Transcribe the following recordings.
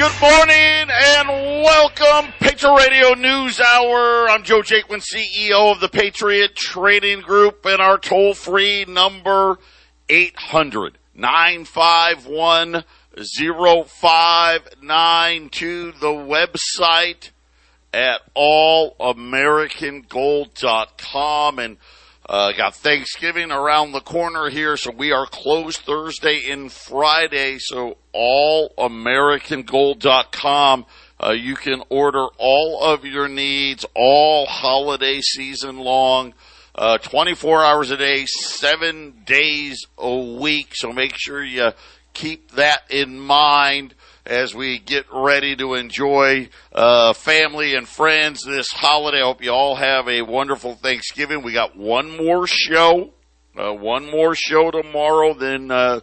Good morning and welcome, Patriot Radio News Hour. I'm Joe Jaquin, CEO of the Patriot Trading Group, and our toll free number 800 951 0592. The website at allamericangold.com. And uh, got Thanksgiving around the corner here, so we are closed Thursday and Friday. So allamericangold.com. Uh, you can order all of your needs all holiday season long, uh, 24 hours a day, seven days a week. So make sure you keep that in mind as we get ready to enjoy uh, family and friends this holiday. I hope you all have a wonderful Thanksgiving. We got one more show, uh, one more show tomorrow. Then uh,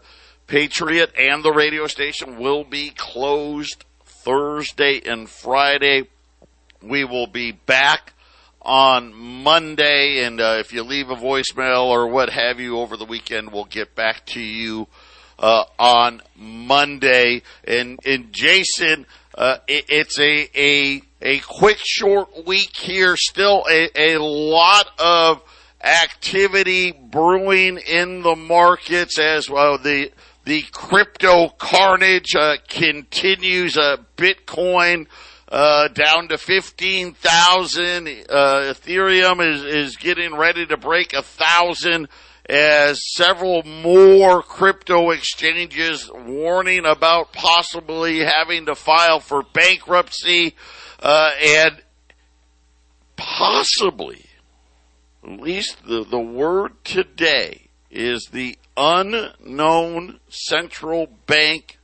Patriot and the radio station will be closed Thursday and Friday. We will be back on Monday, and uh, if you leave a voicemail or what have you over the weekend, we'll get back to you uh, on Monday. And, and Jason, uh, it, it's a, a, a quick short week here. Still a, a lot of activity brewing in the markets as well. The, the crypto carnage, uh, continues, uh, Bitcoin, uh, down to 15,000. Uh, Ethereum is, is getting ready to break a thousand as several more crypto exchanges warning about possibly having to file for bankruptcy uh, and possibly, at least the, the word today, is the unknown central bank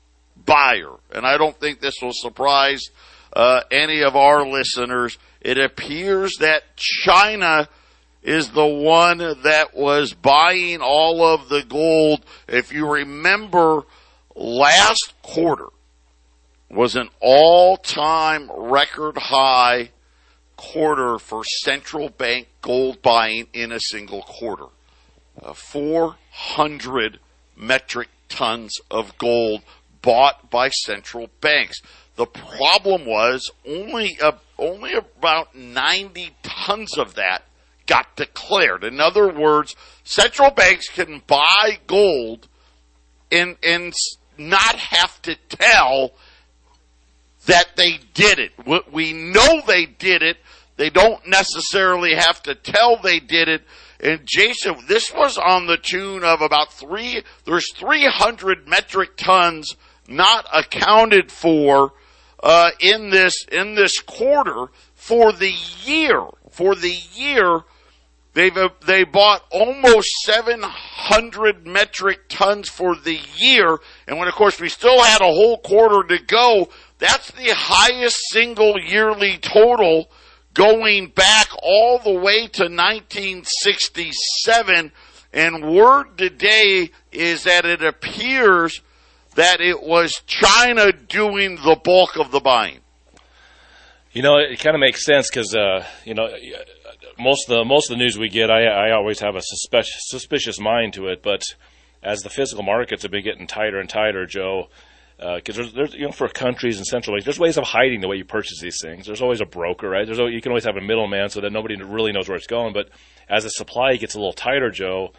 buyer. And I don't think this will surprise uh, any of our listeners. It appears that China – is the one that was buying all of the gold. If you remember, last quarter was an all-time record high quarter for central bank gold buying in a single quarter. Uh, 400 metric tons of gold bought by central banks. The problem was only only about 90 tons of that got declared. In other words, central banks can buy gold and, and not have to tell that they did it. We know they did it. They don't necessarily have to tell they did it. And Jason, this was on the tune of about three, there's 300 metric tons not accounted for, uh, in this, in this quarter for the year. For the year, They've uh, they bought almost 700 metric tons for the year, and when of course we still had a whole quarter to go, that's the highest single yearly total going back all the way to 1967. And word today is that it appears that it was China doing the bulk of the buying. You know, it kind of makes sense because uh, you know most of the most of the news we get, I, I always have a suspicious, suspicious mind to it. But as the physical markets have been getting tighter and tighter, Joe, because uh, there's, there's, you know, for countries and central banks, there's ways of hiding the way you purchase these things. There's always a broker, right? There's you can always have a middleman so that nobody really knows where it's going. But as the supply gets a little tighter, Joe,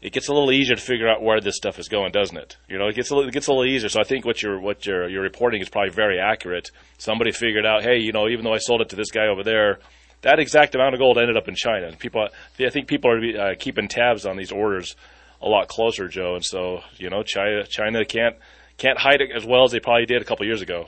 it gets a little easier to figure out where this stuff is going, doesn't it? You know, it gets a little, it gets a little easier. So I think what you're what you're you're reporting is probably very accurate. Somebody figured out, hey, you know, even though I sold it to this guy over there, that exact amount of gold ended up in China. People, I think people are uh, keeping tabs on these orders a lot closer, Joe. And so, you know, China, China can't can't hide it as well as they probably did a couple years ago.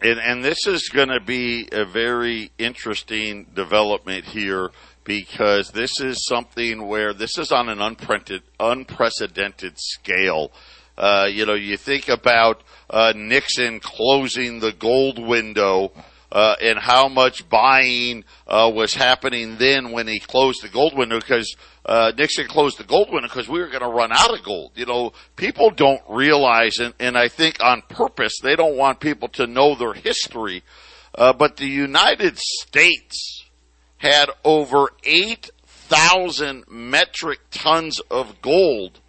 And, and this is going to be a very interesting development here because this is something where this is on an unprecedented, unprecedented scale. Uh, you know, you think about uh, Nixon closing the gold window uh, and how much buying uh, was happening then when he closed the gold window because uh, Nixon closed the gold window because we were going to run out of gold. You know, people don't realize, and, and I think on purpose, they don't want people to know their history. Uh, but the United States had over 8,000 metric tons of gold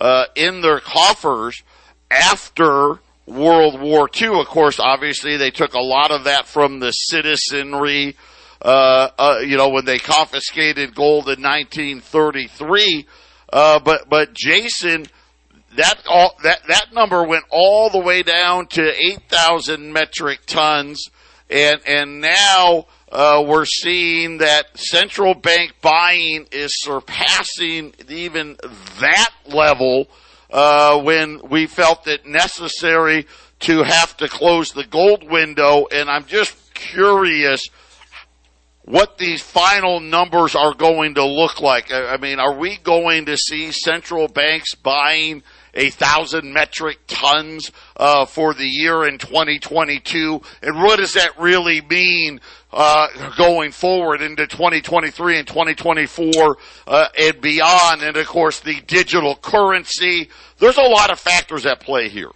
uh, in their coffers after World War II. Of course, obviously, they took a lot of that from the citizenry uh, uh, you know, when they confiscated gold in 1933. Uh, but, but Jason, that all, that, that number went all the way down to 8,000 metric tons. And, and now, uh, we're seeing that central bank buying is surpassing even that level, uh, when we felt it necessary to have to close the gold window. And I'm just curious, what these final numbers are going to look like. I mean, are we going to see central banks buying a thousand metric tons uh, for the year in 2022? And what does that really mean uh, going forward into 2023 and 2024 uh, and beyond? And of course, the digital currency. There's a lot of factors at play here.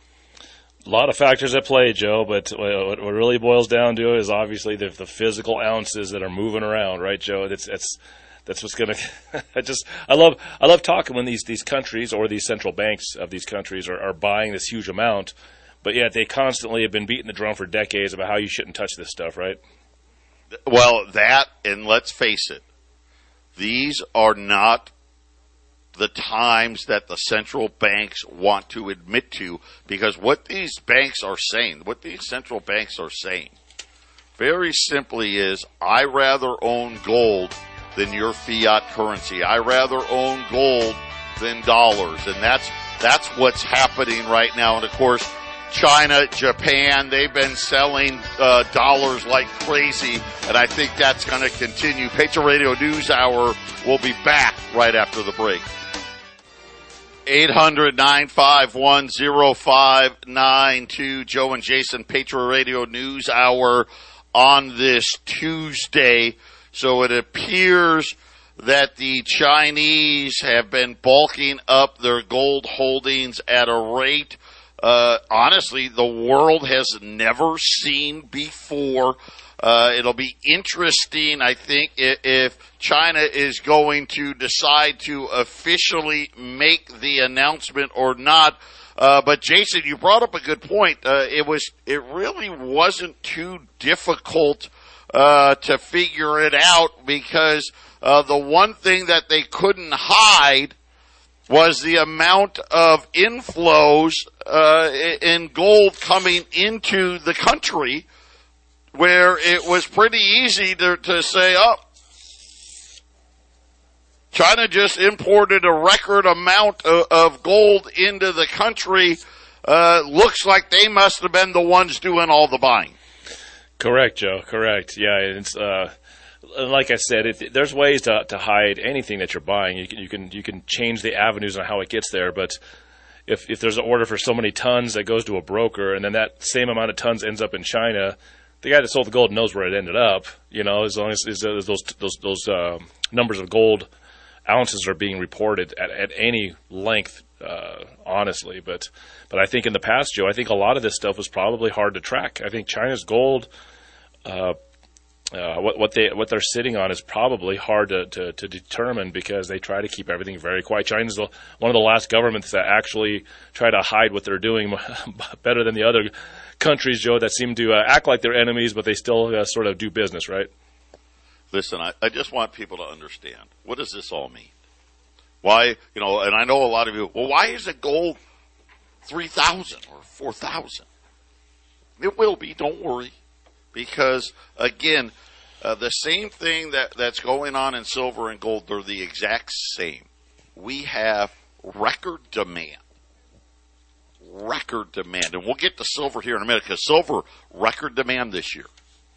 A lot of factors at play, Joe, but what, really boils down to is obviously the, the physical ounces that are moving around, right, Joe? That's that's that's what's going to. I just I love I love talking when these these countries or these central banks of these countries are, are buying this huge amount, but yet they constantly have been beating the drum for decades about how you shouldn't touch this stuff, right? Well, that and let's face it, these are not the times that the central banks want to admit to because what these banks are saying, what these central banks are saying, very simply is I rather own gold than your fiat currency. I rather own gold than dollars. And that's, that's what's happening right now. And of course, China, Japan, they've been selling uh, dollars like crazy, and I think that's going to continue. Patriot Radio News Hour will be back right after the break. 800 951 0592. Joe and Jason, Patriot Radio News Hour on this Tuesday. So it appears that the Chinese have been bulking up their gold holdings at a rate, uh, honestly, the world has never seen before. Uh, it'll be interesting, I think, if, China is going to decide to officially make the announcement or not. Uh, but Jason, you brought up a good point. Uh, it was, it really wasn't too difficult uh, to figure it out because uh, the one thing that they couldn't hide was the amount of inflows uh, in gold coming into the country where it was pretty easy to, to say, oh, China just imported a record amount of, of gold into the country. Uh, looks like they must have been the ones doing all the buying. Correct, Joe. Correct. Yeah, it's uh, like I said. It, there's ways to, to hide anything that you're buying. You can you can you can change the avenues on how it gets there, but if if there's an order for so many tons that goes to a broker, and then that same amount of tons ends up in China, the guy that sold the gold knows where it ended up. You know, as long as, as those those those uh, numbers of gold ounces are being reported at, at any length, uh, honestly. But but I think in the past, Joe, I think a lot of this stuff was probably hard to track. I think China's gold. Uh, uh, what what they what they're sitting on is probably hard to, to, to, determine because they try to keep everything very quiet. China's the, one of the last governments that actually try to hide what they're doing better than the other countries, Joe, that seem to uh, act like they're enemies, but they still uh, sort of do business, right? Listen, I, I just want people to understand what does this all mean? Why, you know, and I know a lot of you, well, why is it gold 3,000 or 4,000? It will be, don't worry. Because, again, uh, the same thing that, that's going on in silver and gold, they're the exact same. We have record demand record demand. And we'll get to silver here in a minute because silver record demand this year.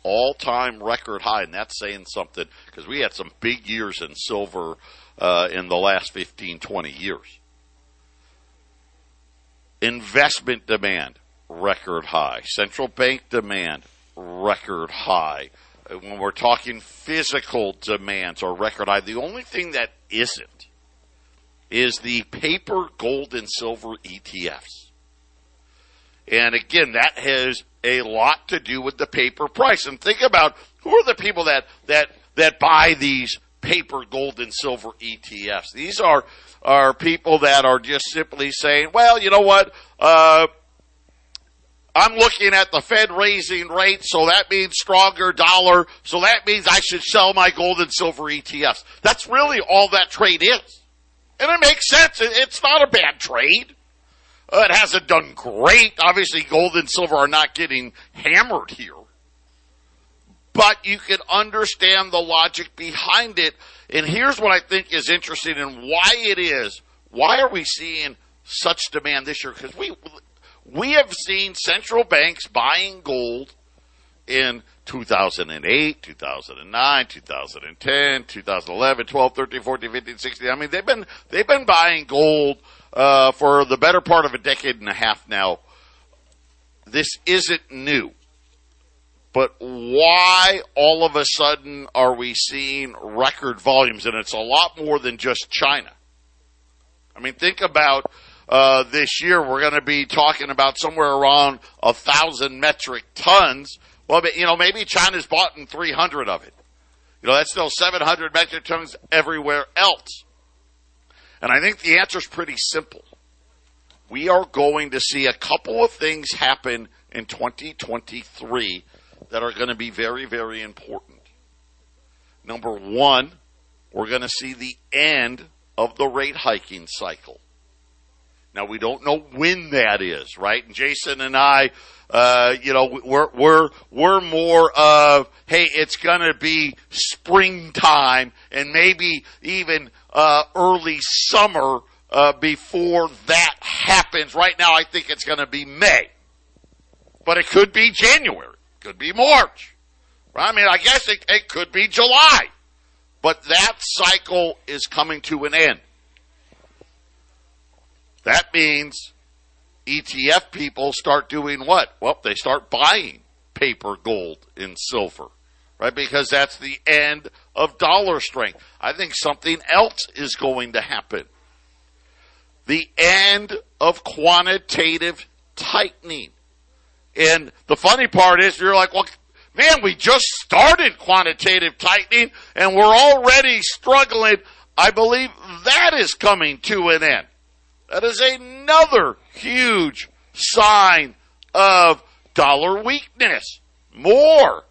All time record high. And that's saying something because we had some big years in silver uh, in the last 15, 20 years. investment demand, record high. Central bank demand, record high. Uh, When we're talking physical demands are record high. The only thing that isn't is the paper, gold, and silver ETFs. And again, that has a lot to do with the paper price. And think about who are the people that, that, that buy these paper, gold, and silver ETFs. These are, are people that are just simply saying, well, you know what, uh, I'm looking at the Fed raising rates, so that means stronger dollar, so that means I should sell my gold and silver ETFs. That's really all that trade is. And it makes sense. It's not a bad trade. Uh, it hasn't done great. Obviously, gold and silver are not getting hammered here. But you can understand the logic behind it. And here's what I think is interesting and why it is. Why are we seeing such demand this year? Because we, we have seen central banks buying gold in 2008, 2009, 2010, 2011, 12, 13, 14, 15, 16. I mean, they've been, they've been buying gold, uh, for the better part of a decade and a half now. This isn't new. But why all of a sudden are we seeing record volumes? And it's a lot more than just China. I mean, think about uh, this year. We're going to be talking about somewhere around a thousand metric tons. Well, but, you know, maybe China's bought in 300 of it. You know, that's still 700 metric tons everywhere else. And I think the answer is pretty simple. We are going to see a couple of things happen in 2023 that are going to be very, very important. Number one, we're going to see the end of the rate hiking cycle. Now we don't know when that is, right? And Jason and I, uh, you know, we're we're we're more of, hey, it's going to be springtime and maybe even uh, early summer uh, before that happens. Right now, I think it's going to be May, but it could be January, could be March. I mean, I guess it, it could be July, but that cycle is coming to an end. That means ETF people start doing what? Well, they start buying paper, gold, and silver, right? Because that's the end of dollar strength. I think something else is going to happen. The end of quantitative tightening. And the funny part is you're like, well, man, we just started quantitative tightening and we're already struggling. I believe that is coming to an end. That is another huge sign of dollar weakness. More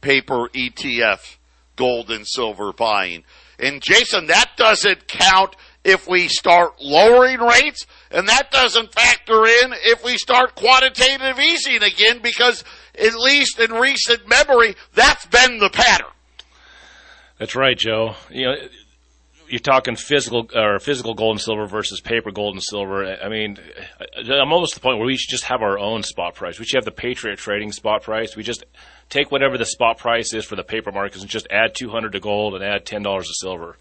paper ETF, gold and silver buying. And Jason, that doesn't count if we start lowering rates, and that doesn't factor in if we start quantitative easing again, because at least in recent memory, that's been the pattern. That's right, Joe. You know, you're talking physical or physical gold and silver versus paper gold and silver. I mean, I'm almost to the point where we should just have our own spot price. We should have the Patriot Trading spot price. We just take whatever the spot price is for the paper markets and just add 200 to gold and add $10 to silver.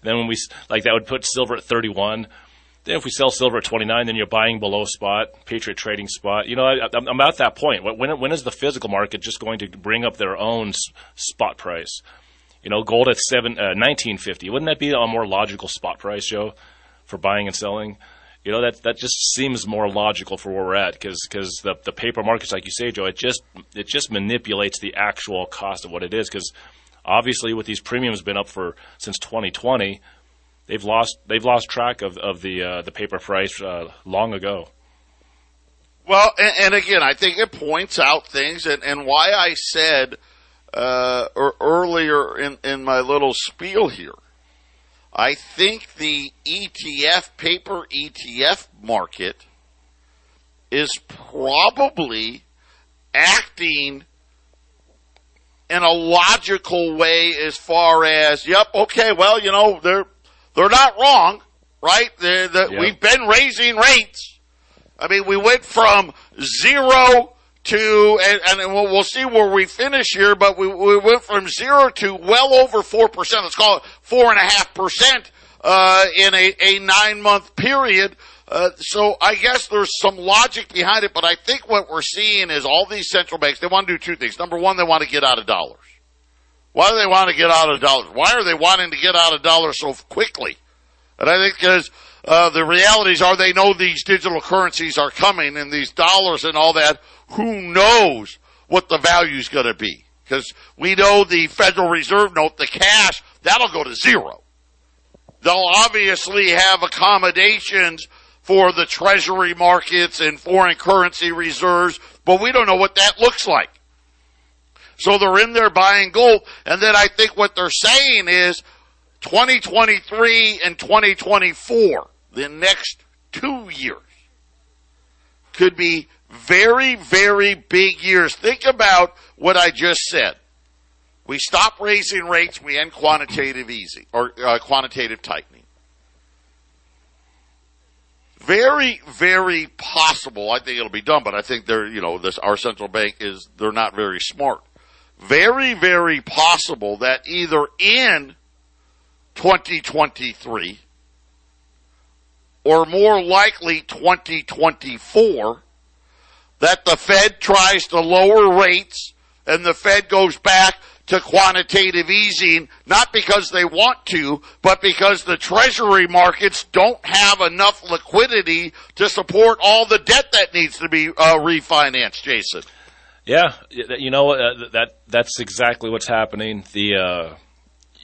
And then when we like that would put silver at 31. Then if we sell silver at 29, then you're buying below spot, Patriot Trading spot. You know, I, I'm at that point. When when is the physical market just going to bring up their own spot price? You know, gold at seven uh, nineteen fifty. Wouldn't that be a more logical spot price, Joe, for buying and selling? You know, that that just seems more logical for where we're at because because the the paper markets, like you say, Joe, it just it just manipulates the actual cost of what it is because obviously with these premiums been up for since 2020, they've lost they've lost track of of the uh, the paper price uh, long ago. Well, and, and, again, I think it points out things, and, and why I said uh, or earlier in, in my little spiel here. I think the ETF, paper ETF market is probably acting in a logical way as far as, yep, okay, well, you know, they're, they're not wrong, right? They're, they're, Yep. We've been raising rates. I mean, we went from zero to, and, and we'll, we'll see where we finish here, but we, we went from zero to well over 4%. Let's call it four and a half percent, uh, in a, a nine month period. Uh, so I guess there's some logic behind it, but I think what we're seeing is all these central banks, they want to do two things. Number one, they want to get out of dollars. Why do they want to get out of dollars? Why are they wanting to get out of dollars so quickly? And I think because uh, the realities are they know these digital currencies are coming and these dollars and all that. Who knows what the value is going to be? Because we know the Federal Reserve note, the cash, that'll go to zero. They'll obviously have accommodations for the treasury markets and foreign currency reserves, but we don't know what that looks like. So they're in there buying gold, and then I think what they're saying is 2023 and 2024, the next two years, could be very, very big years. Think about what I just said. We stop raising rates, we end quantitative easy or uh, quantitative tightening. Very, very possible. I think it'll be done, but I think they're, you know, this our central bank is they're not very smart. Very, very possible that either in 2023 or more likely 2024 that the Fed tries to lower rates and the Fed goes back to quantitative easing, not because they want to, but because the treasury markets don't have enough liquidity to support all the debt that needs to be uh, refinanced, Jason. Yeah, you know uh, that that's exactly what's happening. The uh,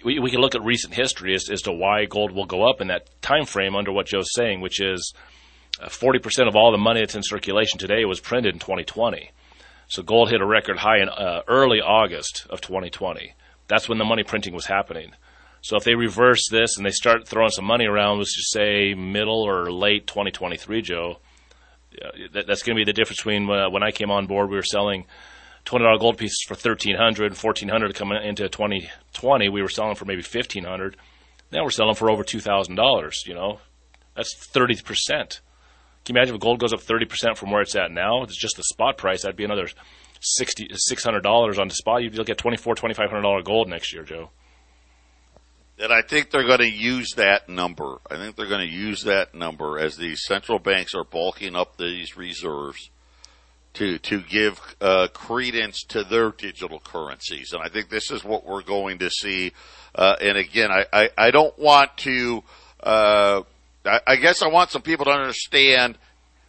we, we can look at recent history as, as to why gold will go up in that time frame under what Joe's saying, which is forty percent of all the money that's in circulation today was printed in 2020. So gold hit a record high in uh, early August of 2020. That's when the money printing was happening. So if they reverse this and they start throwing some money around, let's just say middle or late 2023, Joe, that, that's going to be the difference between uh, when I came on board, we were selling $20 gold pieces for 1300 1400 coming into 2020, we were selling for maybe 1500 Now we're selling for over $2,000, you know. That's 30%. Can you imagine if gold goes up 30% from where it's at now? It's just the spot price. That'd be another 60 $600 on the spot. You'll get $2,400, $2,500 gold next year, Joe. And I think they're going to use that number. I think they're going to use that number as these central banks are bulking up these reserves to to give uh, credence to their digital currencies. And I think this is what we're going to see. Uh, and again, I, I, I, don't want to uh, I, guess I want some people to understand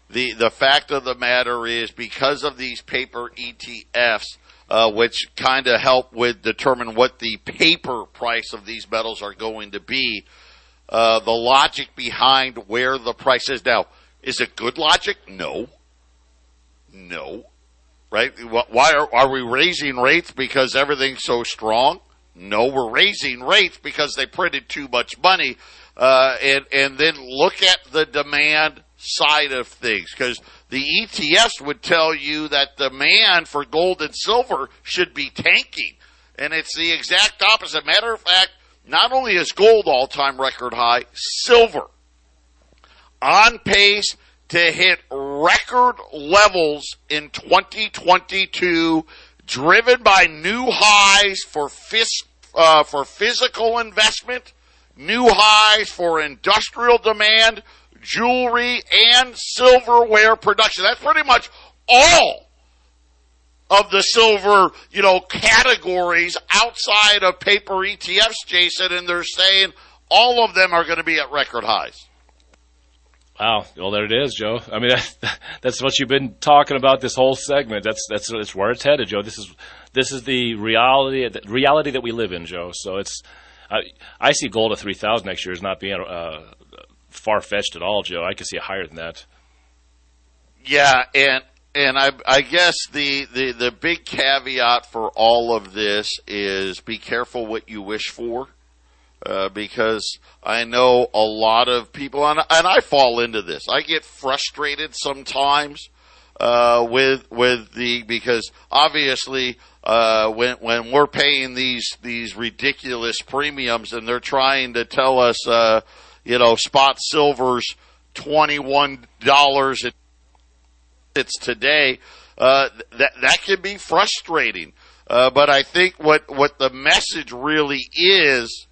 the the fact of the matter is because of these paper ETFs, uh, which kind of help with determine what the paper price of these metals are going to be. Uh, the logic behind where the price is now is it good logic? No, no, right? Why are, are we raising rates because everything's so strong? No, we're raising rates because they printed too much money uh, and and then look at the demand side of things because the ETFs would tell you that demand for gold and silver should be tanking, and it's the exact opposite. Matter of fact, not only is gold all time record high, silver on pace to hit record levels in 2022, driven by new highs for fis- uh, for physical investment new highs for industrial demand, jewelry, and silverware production. That's pretty much all of the silver, you know, categories outside of paper ETFs, Jason, and they're saying all of them are going to be at record highs. Wow. Well, there it is, Joe. I mean, that, that's what you've been talking about this whole segment. That's that's that's where it's headed, Joe. This is this is the reality the reality that we live in, Joe. So it's I, I see gold at 3,000 next year as not being uh, far fetched at all, Joe. I could see it higher than that. Yeah, and and I, I guess the, the, the big caveat for all of this is be careful what you wish for. Uh, because I know a lot of people, and, and I fall into this. I get frustrated sometimes uh, with with the because obviously uh, when when we're paying these these ridiculous premiums and they're trying to tell us, uh, you know, spot silver's twenty one dollars it's today. Uh, that that can be frustrating. Uh, but I think what what the message really is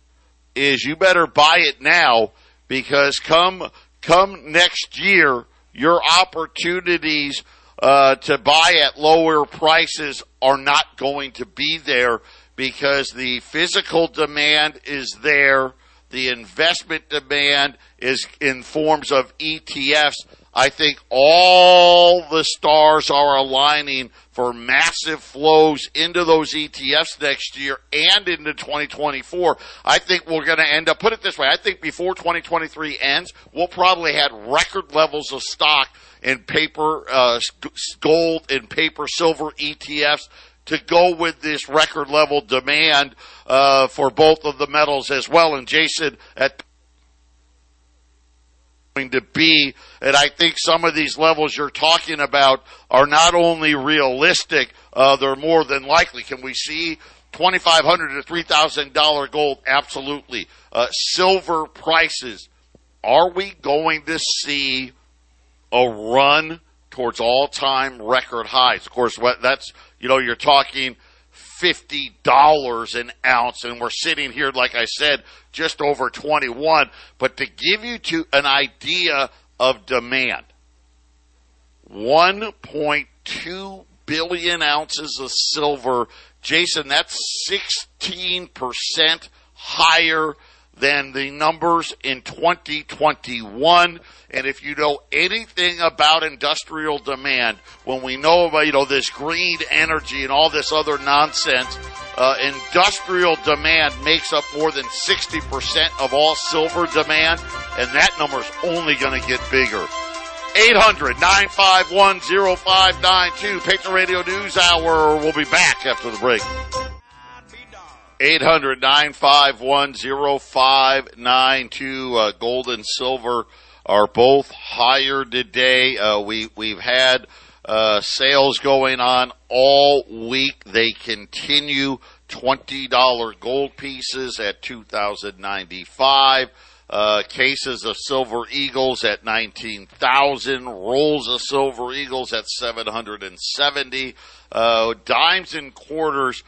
is you better buy it now because come come next year, your opportunities uh, to buy at lower prices are not going to be there because the physical demand is there. The investment demand is in forms of ETFs. I think all the stars are aligning for massive flows into those ETFs next year and into 2024. I think we're going to end up, put it this way, I think before 2023 ends, we'll probably have record levels of stock in paper, uh, gold and paper silver ETFs to go with this record level demand uh, for both of the metals as well. And Jason, at going to be. And I think some of these levels you're talking about are not only realistic, uh, they're more than likely. Can we see 2,500 to $3,000 gold? Absolutely. Uh, silver prices. Are we going to see a run towards all time record highs? Of course, that's, you know, you're talking $50 an ounce and we're sitting here, like I said, just over 21. But to give you to an idea of demand, 1.2 billion ounces of silver. Jason, that's 16% higher than the numbers in 2021. And if you know anything about industrial demand, when we know about, you know, this green energy and all this other nonsense, uh, industrial demand makes up more than 60% of all silver demand, and that number is only going to get bigger. 800-951-0592, Patriot Radio News Hour. We'll be back after the break. 800-951-0592, uh, gold and silver are both higher today. Uh, we, we've had, uh, sales going on all week. They continue $20 gold pieces at 2095. Uh, cases of silver eagles at 19,000, rolls of silver eagles at 770, uh, dimes and quarters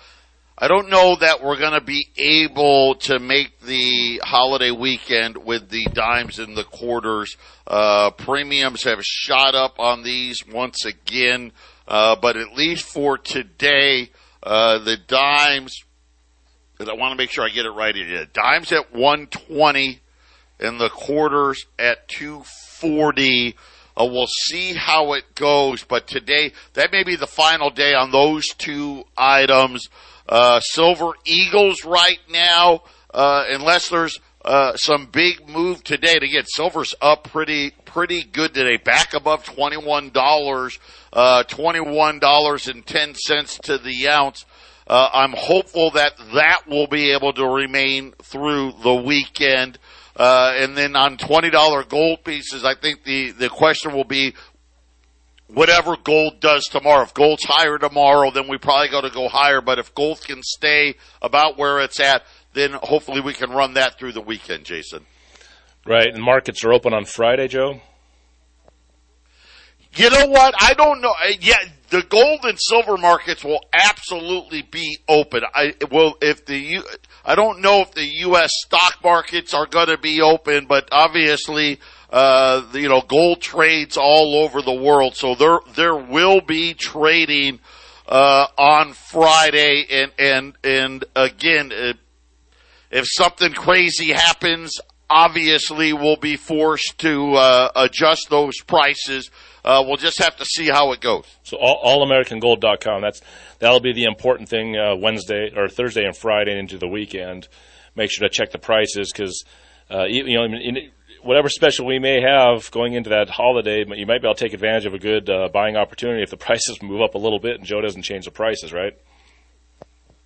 I don't know that we're going to be able to make the holiday weekend with the dimes and the quarters. Uh, premiums have shot up on these once again, uh, but at least for today, uh, the dimes, I want to make sure I get it right here. Dimes at 120 and the quarters at 240. Uh, we'll see how it goes, but today, that may be the final day on those two items. Uh, Silver Eagles right now, uh, unless there's uh, some big move today. To get silver's up pretty pretty good today, back above twenty one dollars, uh, twenty one dollars and ten cents to the ounce. Uh, I'm hopeful that that will be able to remain through the weekend. Uh, and then on $20 gold pieces, I think the, the question will be whatever gold does tomorrow. If gold's higher tomorrow, then we probably got to go higher. But if gold can stay about where it's at, then hopefully we can run that through the weekend, Jason. Right, and markets are open on Friday, Joe. You know what? I don't know. Uh, yeah, the gold and silver markets will absolutely be open. I will if the U, I don't know if the U.S. stock markets are going to be open, but obviously uh, you know, gold trades all over the world. So there, there will be trading, uh, on Friday. And, and, and again, if something crazy happens, obviously we'll be forced to, uh, adjust those prices. Uh, we'll just have to see how it goes. So all, allamericangold.com. That's, that'll be the important thing, uh, Wednesday or Thursday and Friday into the weekend. Make sure to check the prices because, uh, you, you know, in, whatever special we may have going into that holiday, but you might be able to take advantage of a good uh, buying opportunity if the prices move up a little bit and Joe doesn't change the prices, right?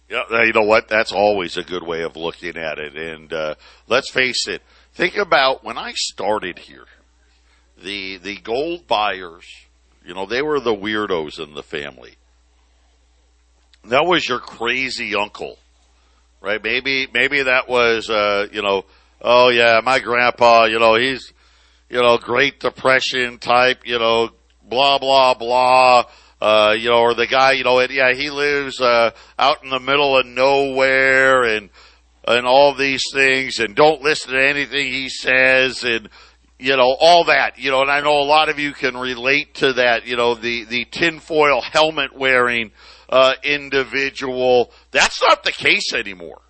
Yeah, you know what? That's always a good way of looking at it. And uh, let's face it. Think about when I started here. The the gold buyers, you know, they were the weirdos in the family. That was your crazy uncle, right? Maybe maybe that was uh, you know oh yeah, my grandpa, you know, he's, you know, Great Depression type, you know, blah, blah, blah. Uh, you know, or the guy, you know, yeah, he lives, uh, out in the middle of nowhere and, and all these things and don't listen to anything he says and, you know, all that, you know, and I know a lot of you can relate to that, you know, the, the tinfoil helmet wearing, uh, individual. That's not the case anymore.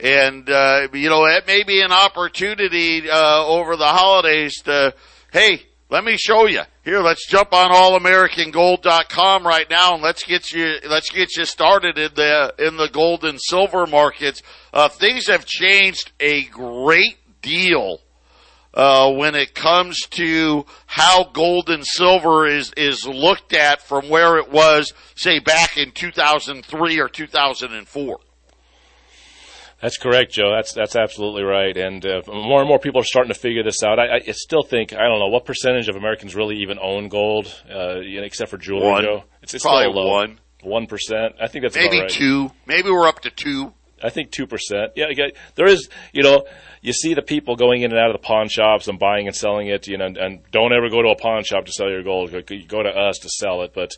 And, uh, you know, it may be an opportunity, uh, over the holidays to, hey, let me show you. Here, let's jump on allamericangold.com right now and let's get you, let's get you started in the, in the gold and silver markets. Uh, things have changed a great deal uh, when it comes to how gold and silver is is looked at from where it was, say, back in 2003 or 2004. That's correct, Joe. That's that's absolutely right. And uh, more and more people are starting to figure this out. I, I, still think I don't know what percentage of Americans really even own gold, uh, except for jewelry. One. Joe, it's, it's probably low. one. One percent. I think that's maybe right. two. Maybe we're up to two. I think two percent. Yeah, there is. You know, you see the people going in and out of the pawn shops and buying and selling it. You know, and, and don't ever go to a pawn shop to sell your gold. Go, go to us to sell it. But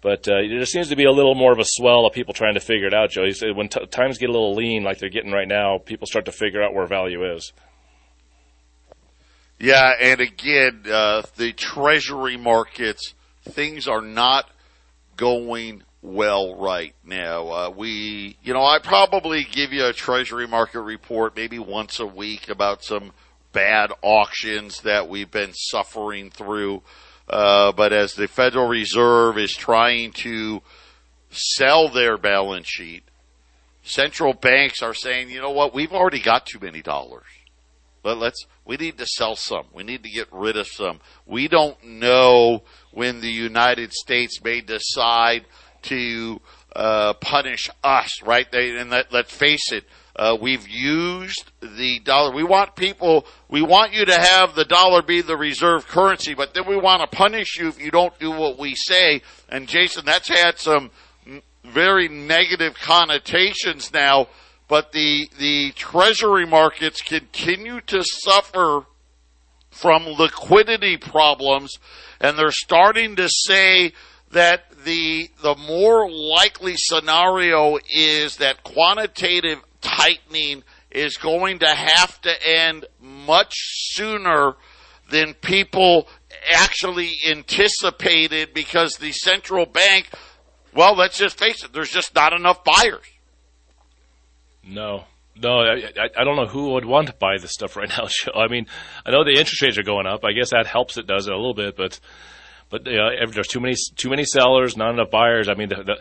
but uh, there seems to be a little more of a swell of people trying to figure it out. Joe, said when t- times get a little lean, like they're getting right now, people start to figure out where value is. Yeah, and again, uh, the treasury markets, things are not going well right now. Uh, we, you know, I probably give you a treasury market report maybe once a week about some bad auctions that we've been suffering through. Uh, but as the Federal Reserve is trying to sell their balance sheet, central banks are saying, you know what, we've already got too many dollars. But let's, we need to sell some. We need to get rid of some. We don't know when the United States may decide to uh, punish us, right? They, and let, let's face it, uh, we've used the dollar. We want people, we want you to have the dollar be the reserve currency, but then we want to punish you if you don't do what we say. And Jason, that's had some very negative connotations now, but the, the treasury markets continue to suffer from liquidity problems and they're starting to say that the the more likely scenario is that quantitative tightening is going to have to end much sooner than people actually anticipated because the central bank well let's just face it there's just not enough buyers no no, I, I don't know who would want to buy this stuff right now. I mean, I know the interest rates are going up. I guess that helps. It does it a little bit, but but uh, there's too many too many sellers, not enough buyers. I mean, the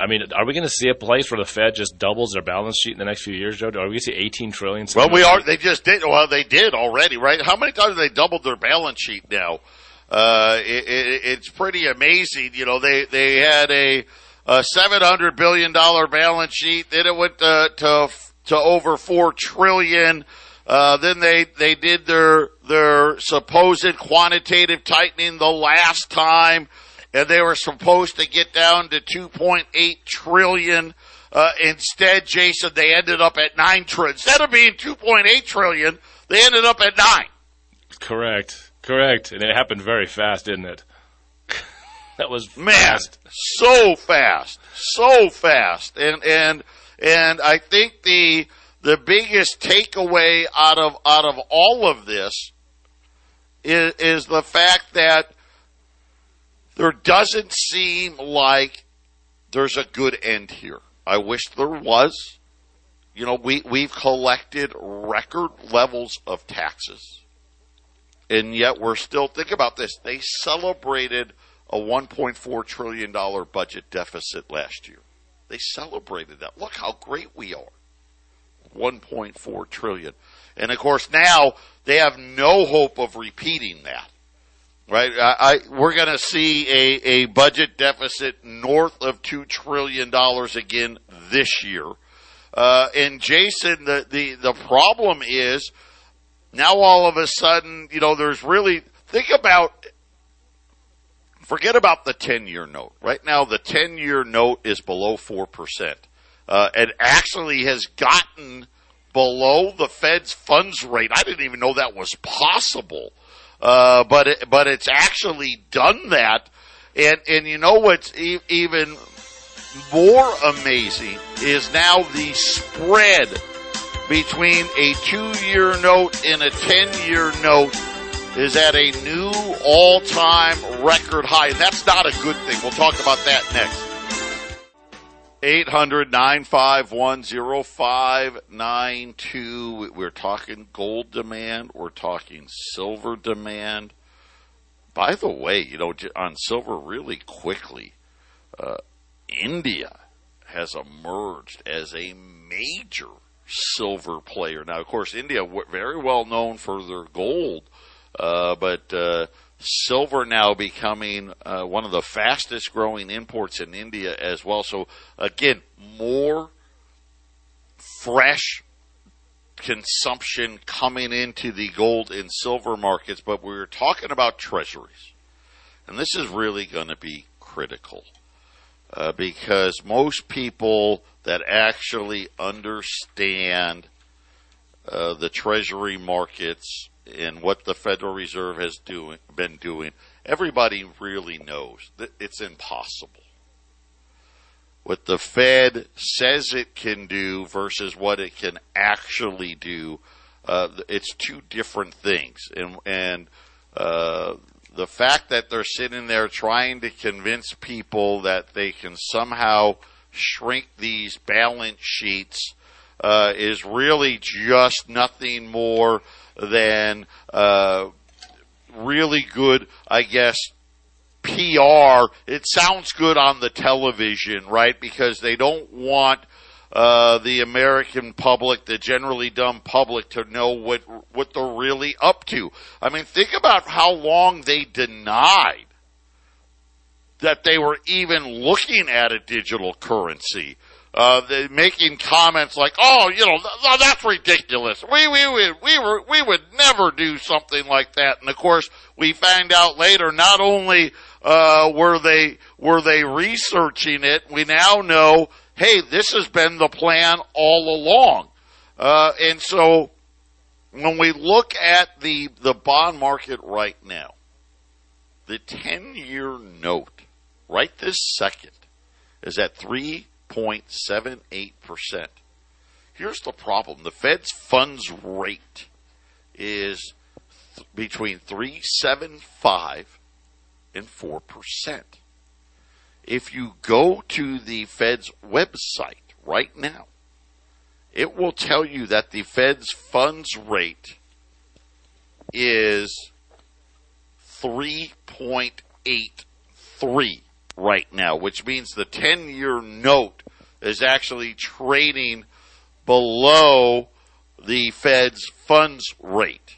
I mean, are we going to see a place where the Fed just doubles their balance sheet in the next few years, Joe? Are we going to see 18 trillion? Well, we are. They just did. Well, they did already, right? How many times have they doubled their balance sheet now? Uh, it, it, it's pretty amazing. You know, they they had a, a 700 billion dollar balance sheet. Then it went to to, to over four trillion. Uh, then they, they did their, their supposed quantitative tightening the last time, and they were supposed to get down to 2.8 trillion. Uh, instead, Jason, they ended up at 9 trillion. Instead of being 2.8 trillion, they ended up at 9. Correct. Correct. And it happened very fast, didn't it? that was Man, fast. so fast. So fast. And, and, and I think the, the biggest takeaway out of out of all of this is, is the fact that there doesn't seem like there's a good end here. I wish there was. You know, we we've collected record levels of taxes. And yet we're still think about this. They celebrated a 1.4 trillion dollar budget deficit last year. They celebrated that. Look how great we are. 1.4 trillion. And of course now they have no hope of repeating that. Right? I, I we're going to see a, a budget deficit north of 2 trillion dollars again this year. Uh, and Jason, the, the, the problem is now all of a sudden, you know, there's really, think about, forget about the 10 year note. Right now, the 10 year note is below 4% uh, and actually has gotten below the Fed's funds rate. I didn't even know that was possible, uh, but it, but it's actually done that. And and you know what's e- even more amazing is now the spread between a two-year note and a 10-year note is at a new all-time record high. And that's not a good thing. We'll talk about that next. 800 951 0592. We're talking gold demand. We're talking silver demand. By the way, you know, on silver, really quickly, uh, India has emerged as a major silver player. Now, of course, India very well known for their gold, uh, but uh, silver now becoming uh, one of the fastest growing imports in India as well. So again, more fresh consumption coming into the gold and silver markets, but we are talking about treasuries. And this is really going to be critical uh, because most people that actually understand uh, the treasury markets and what the Federal Reserve has doing, been doing, everybody really knows that it's impossible. What the Fed says it can do versus what it can actually do, uh, it's two different things. And, and uh, the fact that they're sitting there trying to convince people that they can somehow shrink these balance sheets uh, is really just nothing more than uh, really good, I guess, PR. It sounds good on the television, right? Because they don't want uh, the American public, the generally dumb public, to know what what they're really up to. I mean, think about how long they denied that they were even looking at a digital currency uh, making comments like, "Oh, you know, th- that's ridiculous. We we would we were we would never do something like that." And of course, we find out later not only uh, were they were they researching it, we now know, hey, this has been the plan all along. Uh, and so, when we look at the the bond market right now, the ten year note right this second is at three 0.78%. Here's the problem. The Fed's funds rate is th- between 375 and 4%. If you go to the Fed's website right now, it will tell you that the Fed's funds rate is 3.83 right now, which means the 10 year note is actually trading below the Fed's funds rate.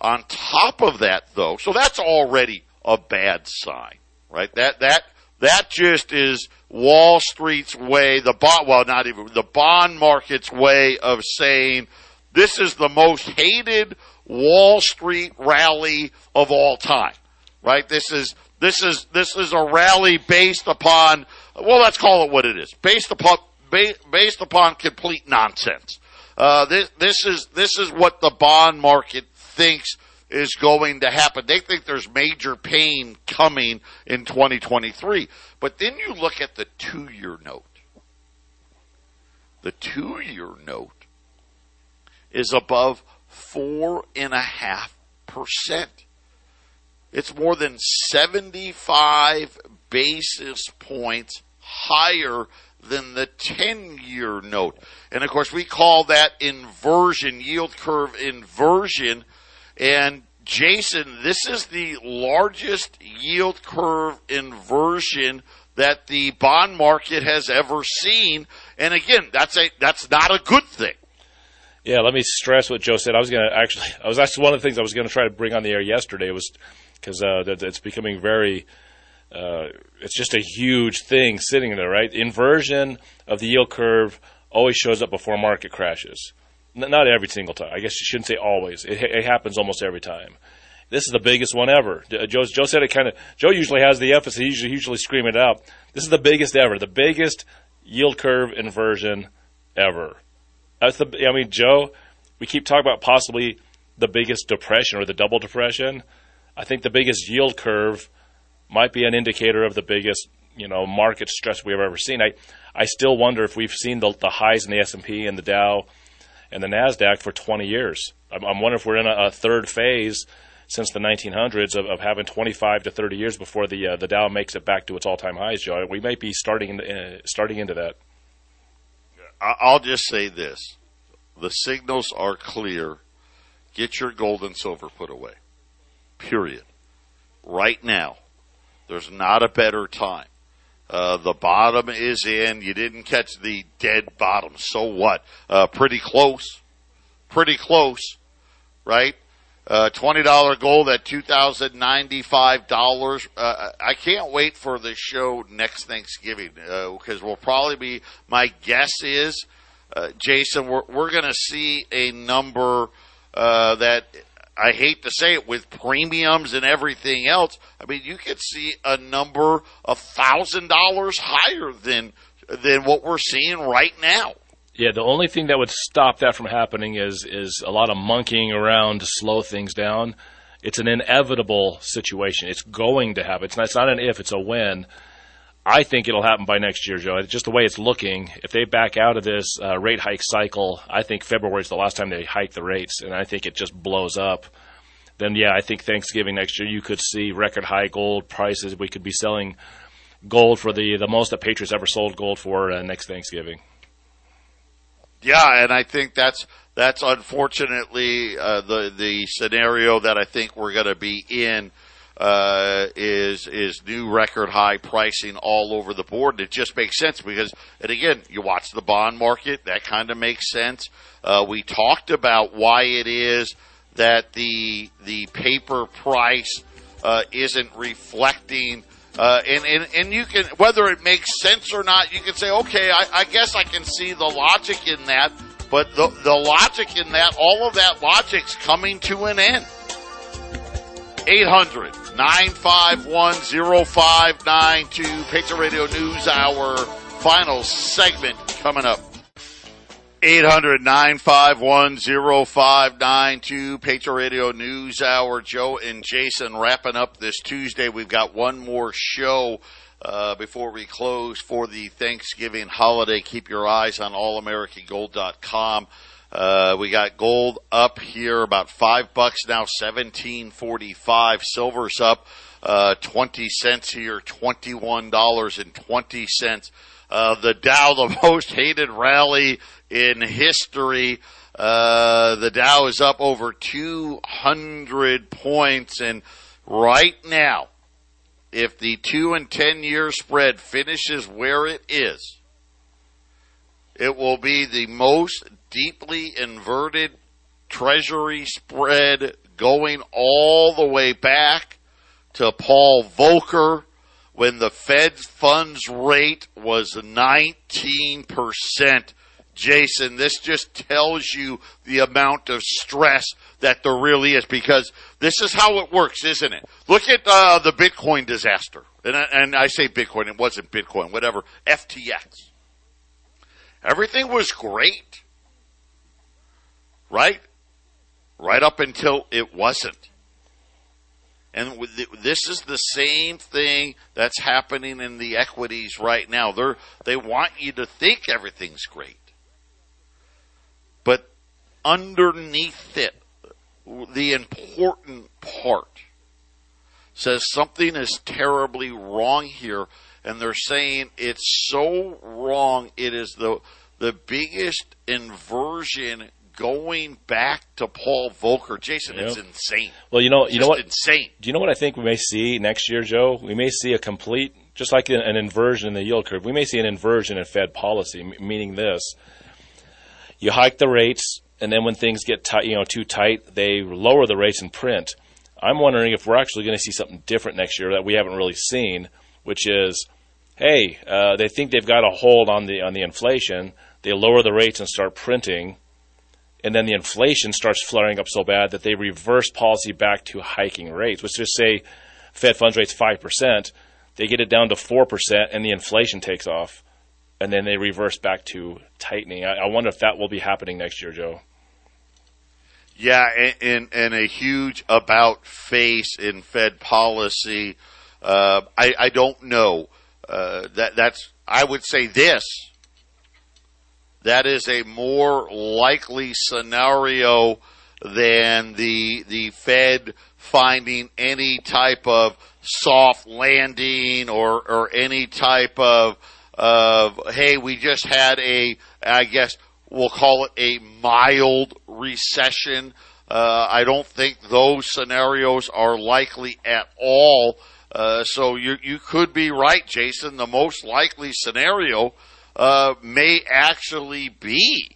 On top of that though, so that's already a bad sign, right? That, that, that just is Wall Street's way, the bond, well, not even, the bond market's way of saying this is the most hated Wall Street rally of all time, right? This is, this is this is a rally based upon well, let's call it what it is, based upon based upon complete nonsense. Uh, this this is this is what the bond market thinks is going to happen. They think there's major pain coming in 2023. But then you look at the two year note. The two year note is above four and a half percent. It's more than 75 basis points higher than the 10 year note. And of course, we call that inversion, yield curve inversion. And Jason, this is the largest yield curve inversion that the bond market has ever seen. And again, that's a, that's not a good thing. Yeah, let me stress what Joe said. I was going to actually, I was actually one of the things I was going to try to bring on the air yesterday was because uh, it's becoming very. Uh, it's just a huge thing sitting there, right? Inversion of the yield curve always shows up before market crashes. N- not every single time. I guess you shouldn't say always. It, it happens almost every time. This is the biggest one ever. Joe, Joe said it kind of. Joe usually has the emphasis. He usually usually scream it out. This is the biggest ever. The biggest yield curve inversion ever. That's the. I mean, Joe. We keep talking about possibly the biggest depression or the double depression. I think the biggest yield curve might be an indicator of the biggest, you know, market stress we've ever seen. I, I still wonder if we've seen the, the highs in the S&P and the Dow and the Nasdaq for 20 years. I'm, I'm wondering if we're in a, a third phase since the 1900s of, of, having 25 to 30 years before the uh, the Dow makes it back to its all-time highs, Joe. We might be starting uh, starting into that. I'll just say this: the signals are clear. Get your gold and silver put away. Period. Right now, there's not a better time. Uh, the bottom is in. You didn't catch the dead bottom. So what? Uh, pretty close. Pretty close. Right? Uh, $20 gold at $2,095. Uh, I can't wait for the show next Thanksgiving, because uh, we'll probably be, my guess is, uh, Jason, we're, we're going to see a number, uh, that I hate to say it, with premiums and everything else. I mean, you could see a number of thousand dollars higher than, than what we're seeing right now. Yeah, the only thing that would stop that from happening is is a lot of monkeying around to slow things down. It's an inevitable situation. It's going to happen. It's not, it's not an if, it's a when. I think it'll happen by next year, Joe. It's just the way it's looking. If they back out of this uh, rate hike cycle, I think February is the last time they hike the rates, and I think it just blows up. Then, yeah, I think Thanksgiving next year you could see record high gold prices. We could be selling gold for the the most that Patriots ever sold gold for uh, next Thanksgiving. Yeah, and I think that's that's unfortunately uh, the the scenario that I think we're going to be in uh, is is new record high pricing all over the board. It just makes sense because, and again, you watch the bond market, that kind of makes sense. Uh, we talked about why it is that the the paper price uh, isn't reflecting uh, and, and, and you can, whether it makes sense or not, you can say, okay, I, I guess I can see the logic in that, but the, the logic in that, all of that logic's coming to an end. 800 951 0592 Patriot Radio News Hour final segment coming up. 800 951 0592 Patriot Radio News Hour. Joe and Jason wrapping up this Tuesday. We've got one more show uh, before we close for the Thanksgiving holiday. Keep your eyes on allamericangold.com. Uh, we got gold up here about five bucks now, seventeen forty five. Silver's up uh, twenty cents here, twenty one dollars and twenty cents. The Dow, the most hated rally in history. Uh, the Dow is up over 200 points and right now, if the two and 10 year spread finishes where it is, it will be the most deeply inverted treasury spread going all the way back to Paul Volcker when the Fed funds rate was 19%. Jason, this just tells you the amount of stress that there really is because this is how it works, isn't it? Look at uh, the Bitcoin disaster. And, and I say Bitcoin, it wasn't Bitcoin, whatever, FTX. Everything was great. Right? Right up until it wasn't. And this is the same thing that's happening in the equities right now. They're, they want you to think everything's great. But underneath it, the important part says something is terribly wrong here. And they're saying it's so wrong. It is the, the biggest inversion going back to Paul Volcker. Jason, yep. it's insane. Well, you know, it's you know what? Insane. Do you know what I think we may see next year, Joe? We may see a complete, just like an inversion in the yield curve. We may see an inversion in Fed policy, meaning this: you hike the rates, and then when things get tight, you know, too tight, they lower the rates and print. I'm wondering if we're actually going to see something different next year that we haven't really seen, which is, hey, uh, they think they've got a hold on the on the inflation. They lower the rates and start printing and then the inflation starts flaring up so bad that they reverse policy back to hiking rates. Let's just say Fed funds rate's five percent, they get it down to four percent, and the inflation takes off, and then they reverse back to tightening. I, I wonder if that will be happening next year, Joe. Yeah, and, and, a huge about face in Fed policy. Uh, I, I don't know. Uh, that that's I would say this that is a more likely scenario than the the Fed finding any type of soft landing or or any type of of hey we just had a I guess we'll call it a mild recession. Uh, I don't think those scenarios are likely at all. Uh, so you you could be right, Jason. The most likely scenario uh, may actually be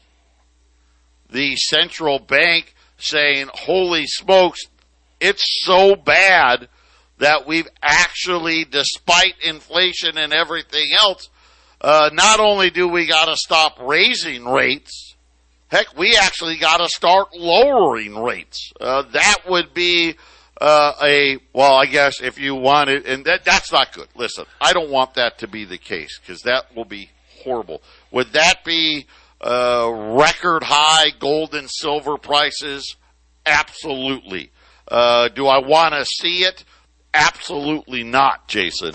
the central bank saying, "Holy smokes, it's so bad that we've actually, despite inflation and everything else, uh, not only do we got to stop raising rates, heck, we actually got to start lowering rates. Uh, that would be uh, a well, I guess if you wanted, and that that's not good. Listen, I don't want that to be the case because that will be horrible. Would that be uh, record high gold and silver prices? Absolutely. Uh, do I want to see it? Absolutely not, Jason.